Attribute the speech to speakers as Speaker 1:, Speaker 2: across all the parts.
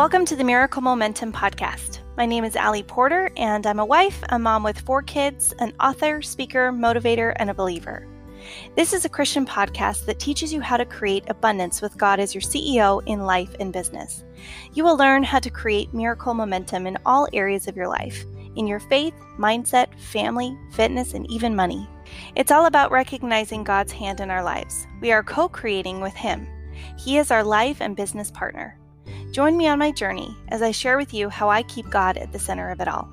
Speaker 1: Welcome to the Miracle Momentum Podcast. My name is Allie Porter, and I'm a wife, a mom with four kids, an author, speaker, motivator, and a believer. This is a Christian podcast that teaches you how to create abundance with God as your CEO in life and business. You will learn how to create miracle momentum in all areas of your life in your faith, mindset, family, fitness, and even money. It's all about recognizing God's hand in our lives. We are co creating with Him. He is our life and business partner. Join me on my journey as I share with you how I keep God at the center of it all.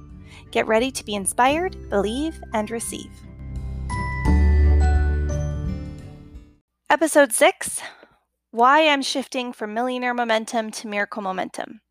Speaker 1: Get ready to be inspired, believe, and receive. Episode 6 Why I'm Shifting from Millionaire Momentum to Miracle Momentum.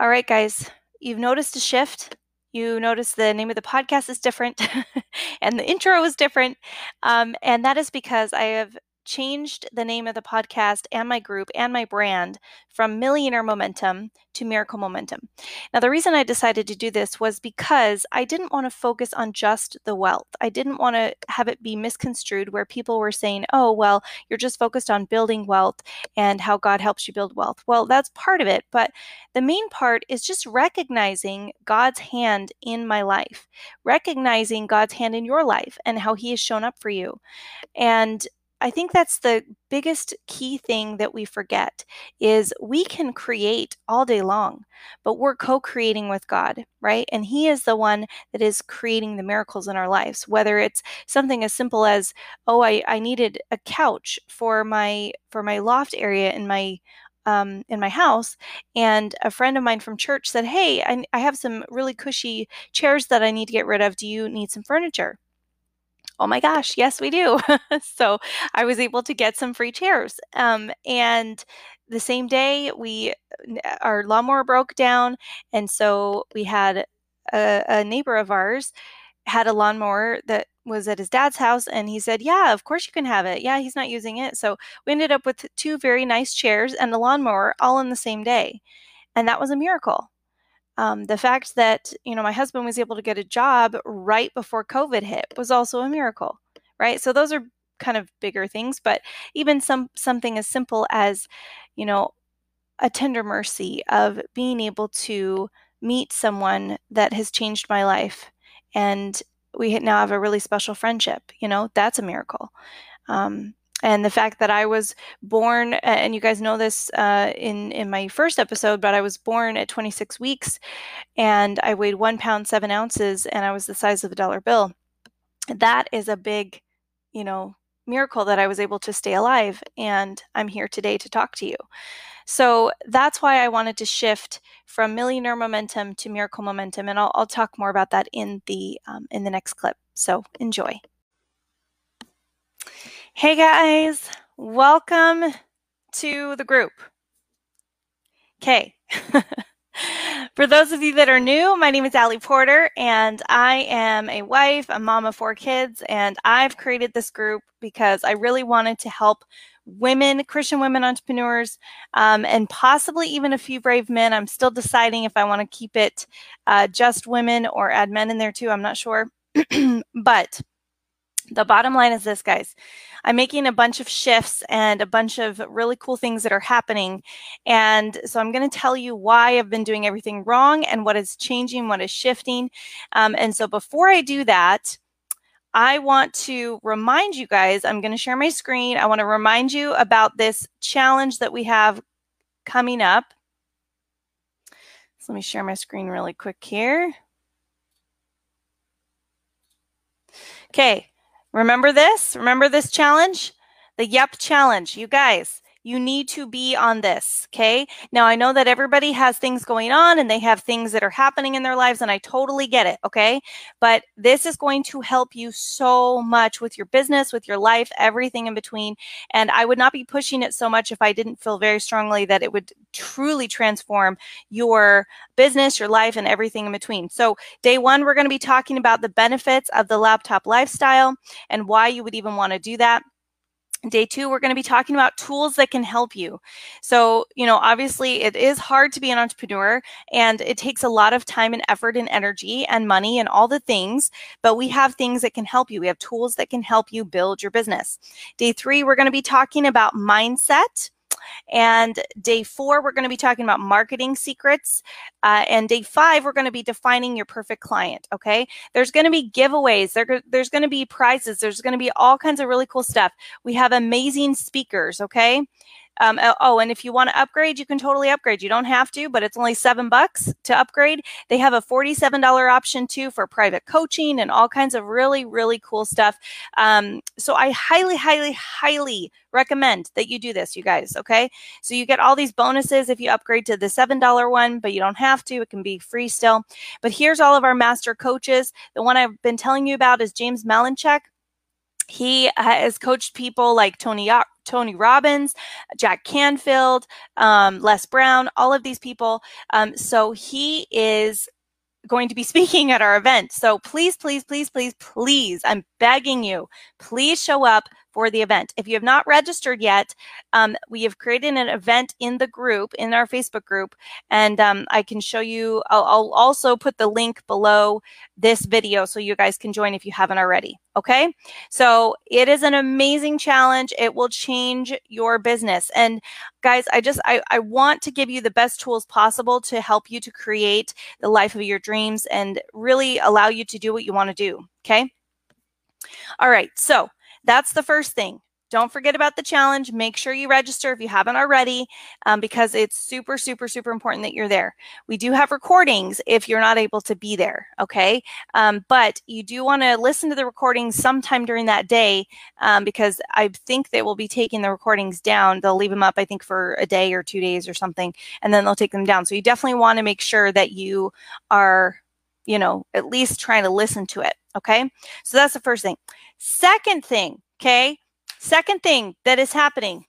Speaker 1: All right, guys, you've noticed a shift. You notice the name of the podcast is different and the intro is different. Um, and that is because I have changed the name of the podcast and my group and my brand from Millionaire Momentum to Miracle Momentum. Now, the reason I decided to do this was because I didn't want to focus on just the wealth. I didn't want to have it be misconstrued where people were saying, oh, well, you're just focused on building wealth and how God helps you build wealth. Well, that's part of it. But the main part is just recognizing God's hand in my life, recognizing God's hand in your life and how He has shown up for you. And I think that's the biggest key thing that we forget is we can create all day long, but we're co-creating with God, right? And he is the one that is creating the miracles in our lives, whether it's something as simple as, oh, I, I needed a couch for my for my loft area in my um, in my house, and a friend of mine from church said, "Hey, I, I have some really cushy chairs that I need to get rid of. Do you need some furniture?" Oh my gosh, yes, we do. so I was able to get some free chairs. Um, and the same day, we our lawnmower broke down, and so we had a, a neighbor of ours had a lawnmower that was at his dad's house and he said yeah of course you can have it yeah he's not using it so we ended up with two very nice chairs and a lawnmower all in the same day and that was a miracle um, the fact that you know my husband was able to get a job right before COVID hit was also a miracle, right? So those are kind of bigger things, but even some something as simple as you know a tender mercy of being able to meet someone that has changed my life and we now have a really special friendship you know that's a miracle um, and the fact that I was born, and you guys know this uh, in in my first episode, but I was born at 26 weeks, and I weighed one pound seven ounces, and I was the size of a dollar bill. That is a big, you know, miracle that I was able to stay alive, and I'm here today to talk to you. So that's why I wanted to shift from millionaire momentum to miracle momentum, and I'll, I'll talk more about that in the um, in the next clip. So enjoy. Hey guys, welcome to the group. Okay. For those of you that are new, my name is Allie Porter, and I am a wife, a mom of four kids, and I've created this group because I really wanted to help women, Christian women entrepreneurs, um, and possibly even a few brave men. I'm still deciding if I want to keep it uh, just women or add men in there too. I'm not sure. but the bottom line is this, guys. I'm making a bunch of shifts and a bunch of really cool things that are happening. And so I'm going to tell you why I've been doing everything wrong and what is changing, what is shifting. Um, and so before I do that, I want to remind you guys, I'm going to share my screen. I want to remind you about this challenge that we have coming up. So let me share my screen really quick here. Okay, Remember this? Remember this challenge? The Yep Challenge. You guys, you need to be on this. Okay. Now, I know that everybody has things going on and they have things that are happening in their lives, and I totally get it. Okay. But this is going to help you so much with your business, with your life, everything in between. And I would not be pushing it so much if I didn't feel very strongly that it would truly transform your business, your life, and everything in between. So, day one, we're going to be talking about the benefits of the laptop lifestyle and why you would even want to do that. Day two, we're going to be talking about tools that can help you. So, you know, obviously it is hard to be an entrepreneur and it takes a lot of time and effort and energy and money and all the things, but we have things that can help you. We have tools that can help you build your business. Day three, we're going to be talking about mindset And day four, we're going to be talking about marketing secrets. Uh, and day five, we're going to be defining your perfect client. Okay. There's going to be giveaways. There, there's going to be prizes. There's going to be all kinds of really cool stuff. We have amazing speakers. Okay. Um, oh, oh, and if you want to upgrade, you can totally upgrade. You don't have to, but it's only seven bucks to upgrade. They have a $47 option too for private coaching and all kinds of really, really cool stuff. Um, so I highly, highly, highly recommend that you do this, you guys. Okay. So you get all these bonuses if you upgrade to the $7 one, but you don't have to. It can be free still. But here's all of our master coaches. The one I've been telling you about is James Malinchak. He has coached people like Tony Tony Robbins, Jack Canfield, um, Les Brown, all of these people. Um, so he is going to be speaking at our event. So please, please, please, please, please, I'm begging you, please show up for the event. If you have not registered yet, um, we have created an event in the group, in our Facebook group, and um, I can show you. I'll, I'll, also put the link below this video so you guys can join if you haven't already. Okay, so it is an amazing challenge. It will change your business. And guys, I just I, I want to give you the best tools possible to help you to create the life of your dreams and really allow you to do what you want to do. Okay. All right, so that's the first thing. Don't forget about the challenge. Make sure you register if you haven't already, um, because it's super, super, super important that you're there. We do have recordings if you're not able to be there, okay? Um, but you do want to listen to the recordings sometime during that day um, because I think they will be taking the recordings down. They'll leave them up, I think, for a day or two days or something, and then they'll take them down. So you definitely want to make sure that you are, you know, at least trying to listen to it, okay? So that's the first thing. Second thing, okay? Second thing that is happening,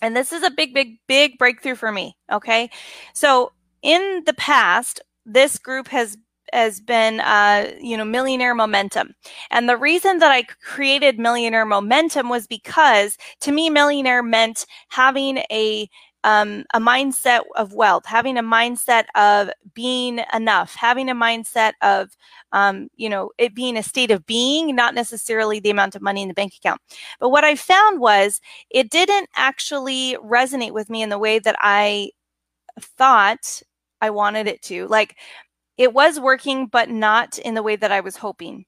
Speaker 1: and this is a big, big, big breakthrough for me, okay? So in the past, this group has has been uh, you know millionaire momentum and the reason that i created millionaire momentum was because to me millionaire meant having a um, a mindset of wealth, having a mindset of being enough, having a mindset of, um, you know, it being a state of being, not necessarily the amount of money in the bank account. But what I found was it didn't actually resonate with me in the way that I thought I wanted it to. Like it was working, but not in the way that I was hoping.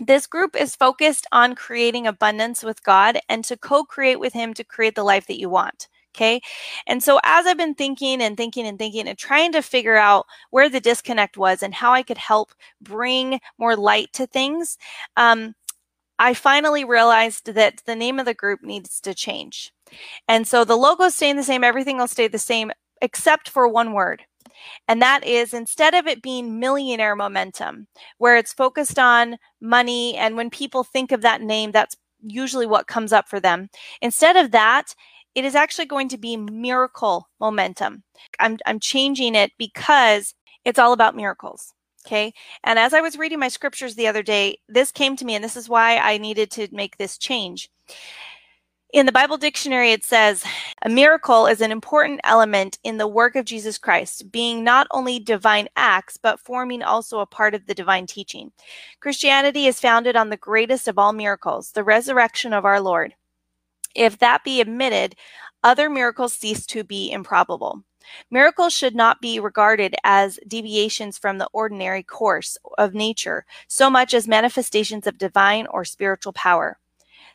Speaker 1: This group is focused on creating abundance with God and to co create with Him to create the life that you want. Okay. And so as I've been thinking and thinking and thinking and trying to figure out where the disconnect was and how I could help bring more light to things, um, I finally realized that the name of the group needs to change. And so the logo staying the same, everything will stay the same except for one word. And that is instead of it being millionaire momentum, where it's focused on money, and when people think of that name, that's usually what comes up for them. Instead of that, it is actually going to be miracle momentum. I'm, I'm changing it because it's all about miracles. Okay. And as I was reading my scriptures the other day, this came to me, and this is why I needed to make this change. In the Bible dictionary, it says a miracle is an important element in the work of Jesus Christ, being not only divine acts, but forming also a part of the divine teaching. Christianity is founded on the greatest of all miracles, the resurrection of our Lord. If that be admitted, other miracles cease to be improbable. Miracles should not be regarded as deviations from the ordinary course of nature, so much as manifestations of divine or spiritual power.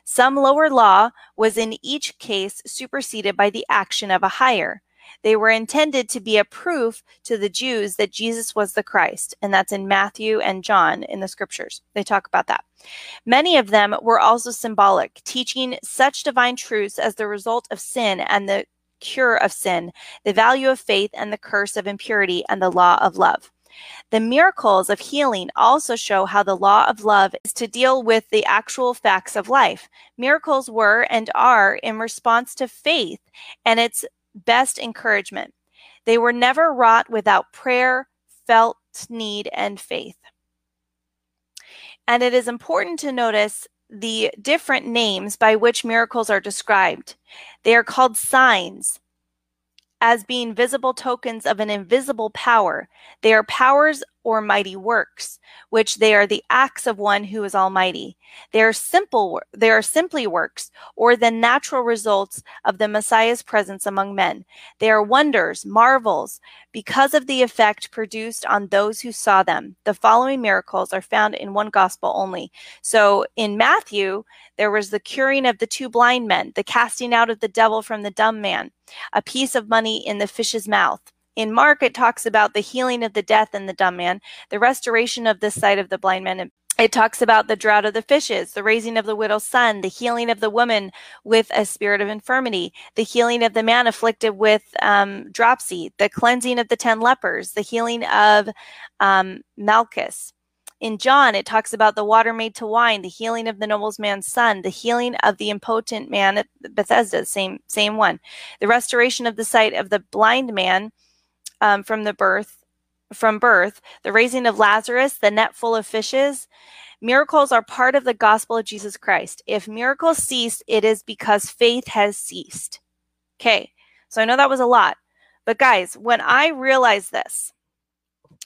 Speaker 1: Some lower law was in each case superseded by the action of a higher. They were intended to be a proof to the Jews that Jesus was the Christ. And that's in Matthew and John in the scriptures. They talk about that. Many of them were also symbolic, teaching such divine truths as the result of sin and the cure of sin, the value of faith and the curse of impurity, and the law of love. The miracles of healing also show how the law of love is to deal with the actual facts of life. Miracles were and are in response to faith and its best encouragement. They were never wrought without prayer, felt need, and faith. And it is important to notice the different names by which miracles are described. They are called signs as being visible tokens of an invisible power. They are powers or mighty works, which they are the acts of one who is almighty. They are simple, they are simply works, or the natural results of the Messiah's presence among men. They are wonders, marvels, because of the effect produced on those who saw them. The following miracles are found in one gospel only. So in Matthew, there was the curing of the two blind men, the casting out of the devil from the dumb man, a piece of money in the fish's mouth. In Mark, it talks about the healing of the deaf and the dumb man, the restoration of the sight of the blind man. It talks about the drought of the fishes, the raising of the widow's son, the healing of the woman with a spirit of infirmity, the healing of the man afflicted with um, dropsy, the cleansing of the ten lepers, the healing of um, Malchus. In John, it talks about the water made to wine, the healing of the nobleman's son, the healing of the impotent man at Bethesda, same same one, the restoration of the sight of the blind man um, from the birth from birth, the raising of Lazarus, the net full of fishes. Miracles are part of the gospel of Jesus Christ. If miracles cease, it is because faith has ceased. Okay, so I know that was a lot, but guys, when I realized this,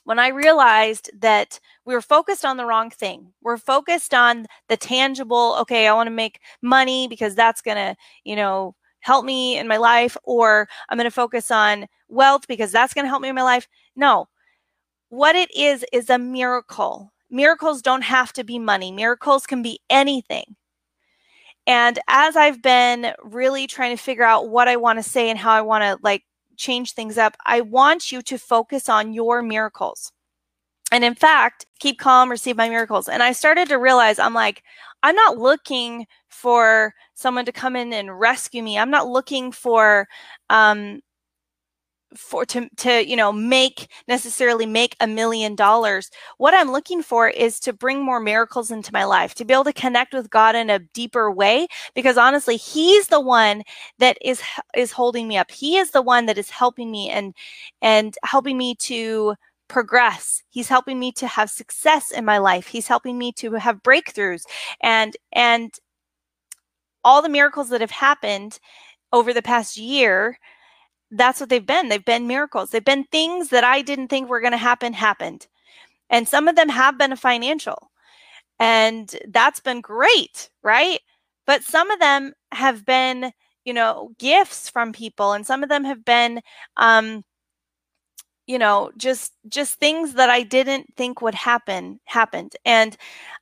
Speaker 1: when I realized that we were focused on the wrong thing, we're focused on the tangible, okay, I want to make money because that's going to, you know, help me in my life, or I'm going to focus on wealth because that's going to help me in my life. No. What it is, is a miracle. Miracles don't have to be money, miracles can be anything. And as I've been really trying to figure out what I want to say and how I want to like change things up, I want you to focus on your miracles. And in fact, keep calm, receive my miracles. And I started to realize I'm like, I'm not looking for someone to come in and rescue me. I'm not looking for um, for to to you know make necessarily make a million dollars what i'm looking for is to bring more miracles into my life to be able to connect with god in a deeper way because honestly he's the one that is is holding me up he is the one that is helping me and and helping me to progress he's helping me to have success in my life he's helping me to have breakthroughs and and all the miracles that have happened over the past year that's what they've been. They've been miracles. They've been things that I didn't think were going to happen, happened. And some of them have been a financial. And that's been great, right? But some of them have been, you know, gifts from people. And some of them have been, um, you know, just just things that I didn't think would happen happened. And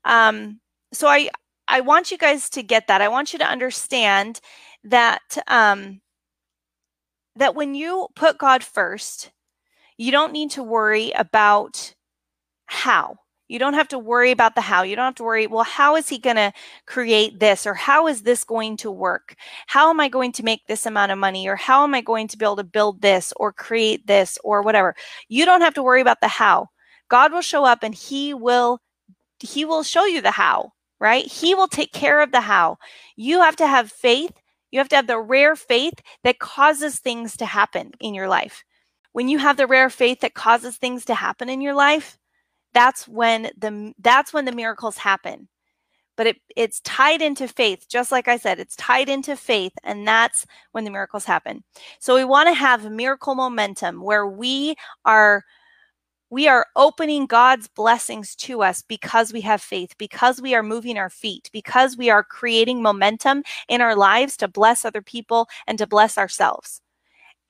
Speaker 1: um, so I I want you guys to get that. I want you to understand that um, that when you put God first, you don't need to worry about how. You don't have to worry about the how. You don't have to worry, well, how is he going to create this? Or how is this going to work? How am I going to make this amount of money? Or how am I going to be able to build this or create this or whatever? You don't have to worry about the how. God will show up and he will he will show you the how, right? He will take care of the how. You have to have faith you have to have the rare faith that causes things to happen in your life. When you have the rare faith that causes things to happen in your life, that's when the that's when the miracles happen. But it, it's tied into faith, just like I said, it's tied into faith, and that's when the miracles happen. So we want to have miracle momentum where we are we are opening God's blessings to us because we have faith, because we are moving our feet, because we are creating momentum in our lives to bless other people and to bless ourselves.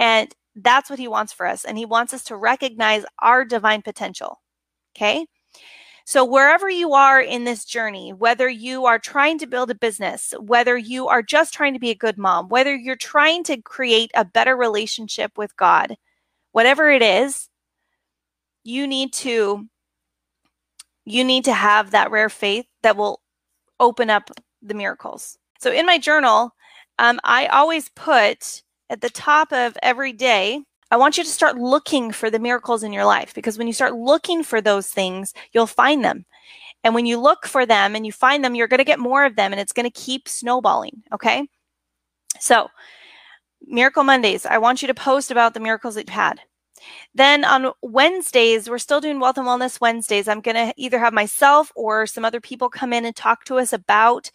Speaker 1: And that's what He wants for us. And He wants us to recognize our divine potential. Okay. So, wherever you are in this journey, whether you are trying to build a business, whether you are just trying to be a good mom, whether you're trying to create a better relationship with God, whatever it is, you need to you need to have that rare faith that will open up the miracles. So in my journal, um, I always put at the top of every day, I want you to start looking for the miracles in your life because when you start looking for those things, you'll find them. And when you look for them and you find them, you're going to get more of them and it's going to keep snowballing. Okay. So, Miracle Mondays, I want you to post about the miracles that you've had. Then on Wednesdays, we're still doing Wealth and Wellness Wednesdays. I'm going to either have myself or some other people come in and talk to us about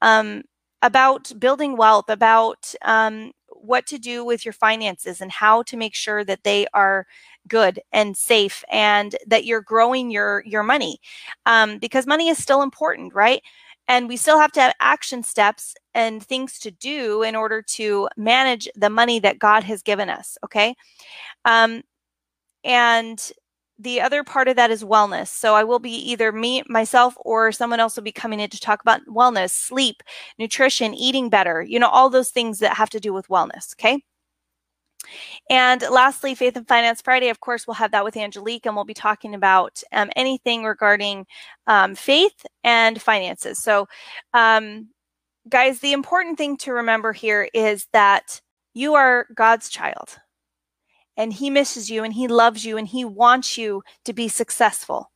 Speaker 1: um, about building wealth, about um, what to do with your finances and how to make sure that they are good and safe and that you're growing your your money um, because money is still important right? And we still have to have action steps and things to do in order to manage the money that god has given us okay? Um, and the other part of that is wellness. So I will be either me, myself, or someone else will be coming in to talk about wellness, sleep, nutrition, eating better, you know, all those things that have to do with wellness. Okay. And lastly, Faith and Finance Friday, of course, we'll have that with Angelique, and we'll be talking about um, anything regarding um, faith and finances. So, um, guys, the important thing to remember here is that you are God's child and he misses you and he loves you and he wants you to be successful.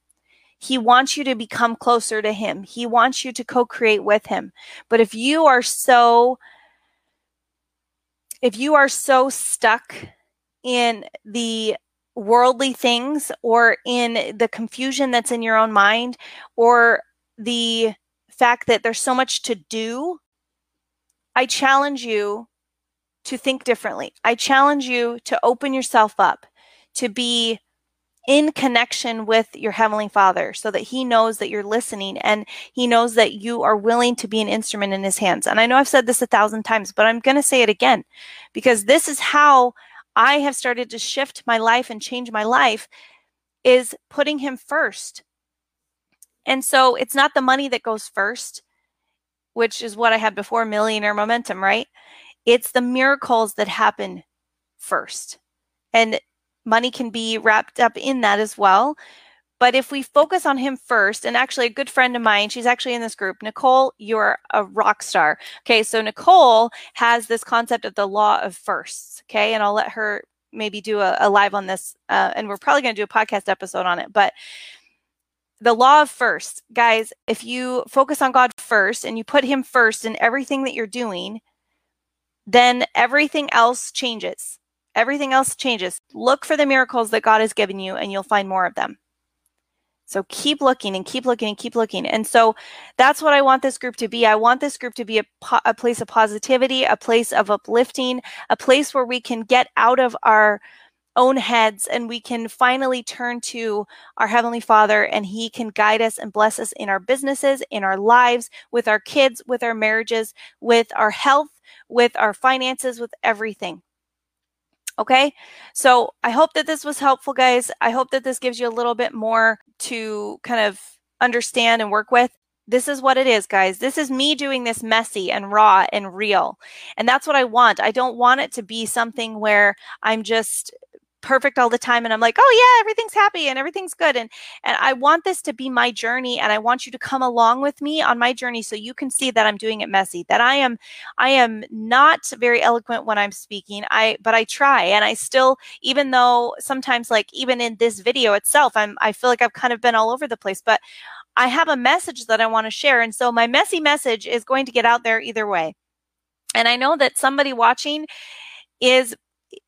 Speaker 1: He wants you to become closer to him. He wants you to co-create with him. But if you are so if you are so stuck in the worldly things or in the confusion that's in your own mind or the fact that there's so much to do, I challenge you to think differently. I challenge you to open yourself up, to be in connection with your Heavenly Father so that He knows that you're listening and He knows that you are willing to be an instrument in His hands. And I know I've said this a thousand times, but I'm going to say it again because this is how I have started to shift my life and change my life is putting Him first. And so it's not the money that goes first, which is what I had before millionaire momentum, right? It's the miracles that happen first. And money can be wrapped up in that as well. But if we focus on him first, and actually a good friend of mine, she's actually in this group, Nicole, you're a rock star. Okay, so Nicole has this concept of the law of firsts. Okay, and I'll let her maybe do a, a live on this, uh, and we're probably going to do a podcast episode on it. But the law of first, guys, if you focus on God first and you put him first in everything that you're doing, then everything else changes. Everything else changes. Look for the miracles that God has given you, and you'll find more of them. So keep looking and keep looking and keep looking. And so that's what I want this group to be. I want this group to be a, a place of positivity, a place of uplifting, a place where we can get out of our own heads and we can finally turn to our Heavenly Father and He can guide us and bless us in our businesses, in our lives, with our kids, with our marriages, with our health, with our finances, with everything. Okay, so I hope that this was helpful, guys. I hope that this gives you a little bit more to kind of understand and work with. This is what it is, guys. This is me doing this messy and raw and real. And that's what I want. I don't want it to be something where I'm just perfect all the time and I'm like, "Oh yeah, everything's happy and everything's good." And and I want this to be my journey and I want you to come along with me on my journey so you can see that I'm doing it messy. That I am I am not very eloquent when I'm speaking. I but I try and I still even though sometimes like even in this video itself, I'm I feel like I've kind of been all over the place, but I have a message that I want to share and so my messy message is going to get out there either way. And I know that somebody watching is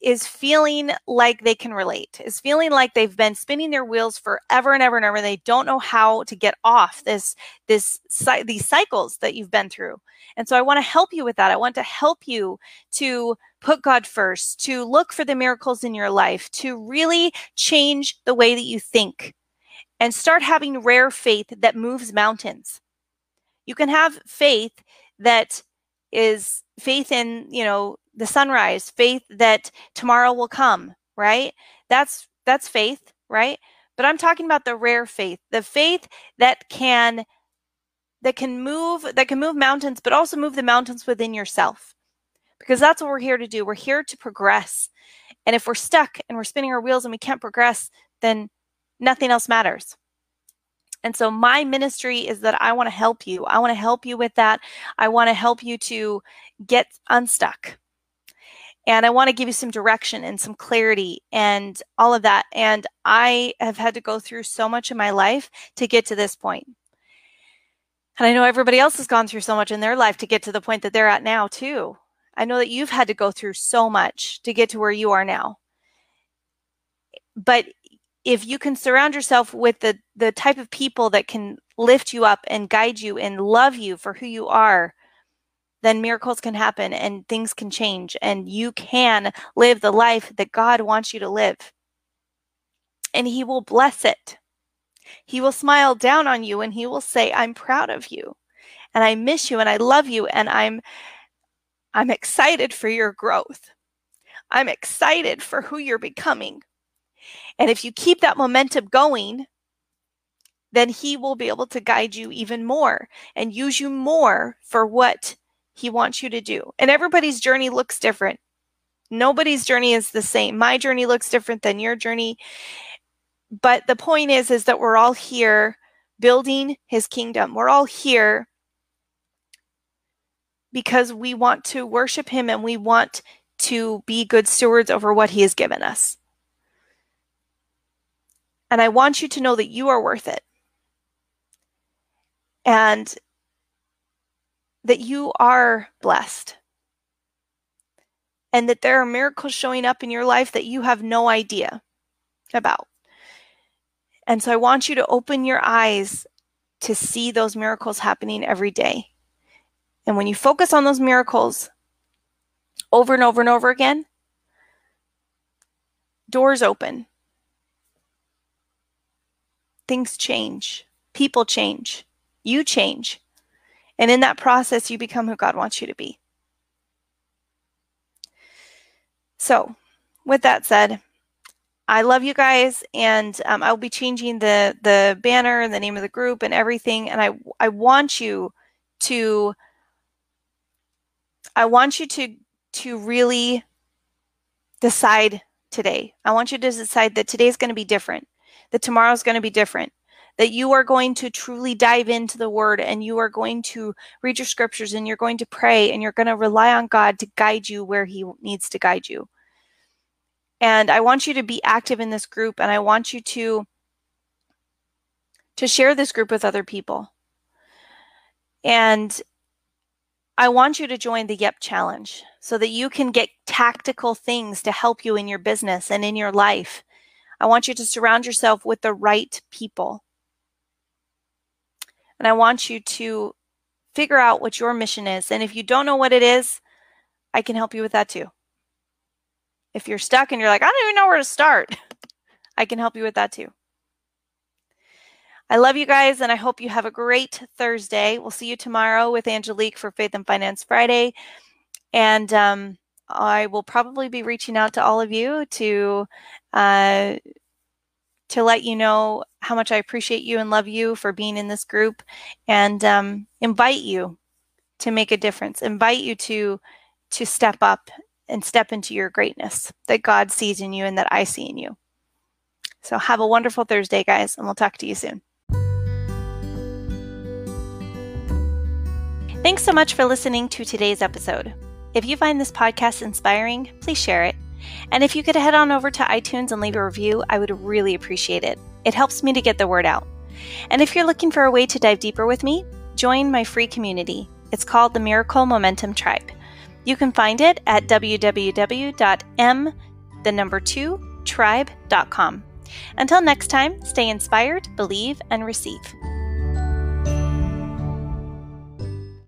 Speaker 1: is feeling like they can relate, is feeling like they've been spinning their wheels forever and ever and ever. They don't know how to get off this, this, these cycles that you've been through. And so I want to help you with that. I want to help you to put God first, to look for the miracles in your life, to really change the way that you think and start having rare faith that moves mountains. You can have faith that is faith in, you know, the sunrise, faith that tomorrow will come, right? That's that's faith, right? But I'm talking about the rare faith, the faith that can that can move that can move mountains but also move the mountains within yourself. Because that's what we're here to do. We're here to progress. And if we're stuck and we're spinning our wheels and we can't progress, then nothing else matters. And so my ministry is that I want to help you. I want to help you with that. I want to help you to get unstuck and I want to give you some direction and some clarity and all of that. And I have had to go through so much in my life to get to this point. And I know everybody else has gone through so much in their life to get to the point that they're at now, too. I know that you've had to go through so much to get to where you are now. But if you can surround yourself with the, the type of people that can lift you up and guide you and love you for who you are, then miracles can happen and things can change and you can live the life that God wants you to live. And He will bless it. He will smile down on you and He will say, I'm proud of you and I miss you and I love you and I'm I'm excited for your growth. I'm excited for who you're becoming. And if you keep that momentum going, then he will be able to guide you even more and use you more for what he wants you to do. And everybody's journey looks different. Nobody's journey is the same. My journey looks different than your journey. But the point is is that we're all here building his kingdom. We're all here because we want to worship him and we want to be good stewards over what he has given us. And I want you to know that you are worth it. And that you are blessed and that there are miracles showing up in your life that you have no idea about. And so I want you to open your eyes to see those miracles happening every day. And when you focus on those miracles over and over and over again, doors open, things change, people change, you change. And in that process, you become who God wants you to be. So, with that said, I love you guys, and um, I'll be changing the the banner and the name of the group and everything. And I I want you to I want you to to really decide today. I want you to decide that today's going to be different, that tomorrow's going to be different, that you are going to truly dive into the word and you are going to read your scriptures and you're going to pray and you're going to rely on God to guide you where he needs to guide you. And I want you to be active in this group and I want you to to share this group with other people. And I want you to join the Yep Challenge so that you can get tactical things to help you in your business and in your life. I want you to surround yourself with the right people. And I want you to figure out what your mission is. And if you don't know what it is, I can help you with that too. If you're stuck and you're like, I don't even know where to start, I can help you with that too. I love you guys and I hope you have a great Thursday. We'll see you tomorrow with Angelique for Faith and Finance Friday. And um, I will probably be reaching out to all of you to uh, to let you know how much I appreciate you and love you for being in this group and um, invite you to make a difference. Invite you to to step up and step into your greatness that God sees in you and that I see in you. So have a wonderful Thursday, guys, and we'll talk to you soon. Thanks so much for listening to today's episode. If you find this podcast inspiring, please share it. And if you could head on over to iTunes and leave a review, I would really appreciate it. It helps me to get the word out. And if you're looking for a way to dive deeper with me, join my free community. It's called the Miracle Momentum Tribe. You can find it at www.m the number 2 tribe.com. Until next time, stay inspired, believe, and receive.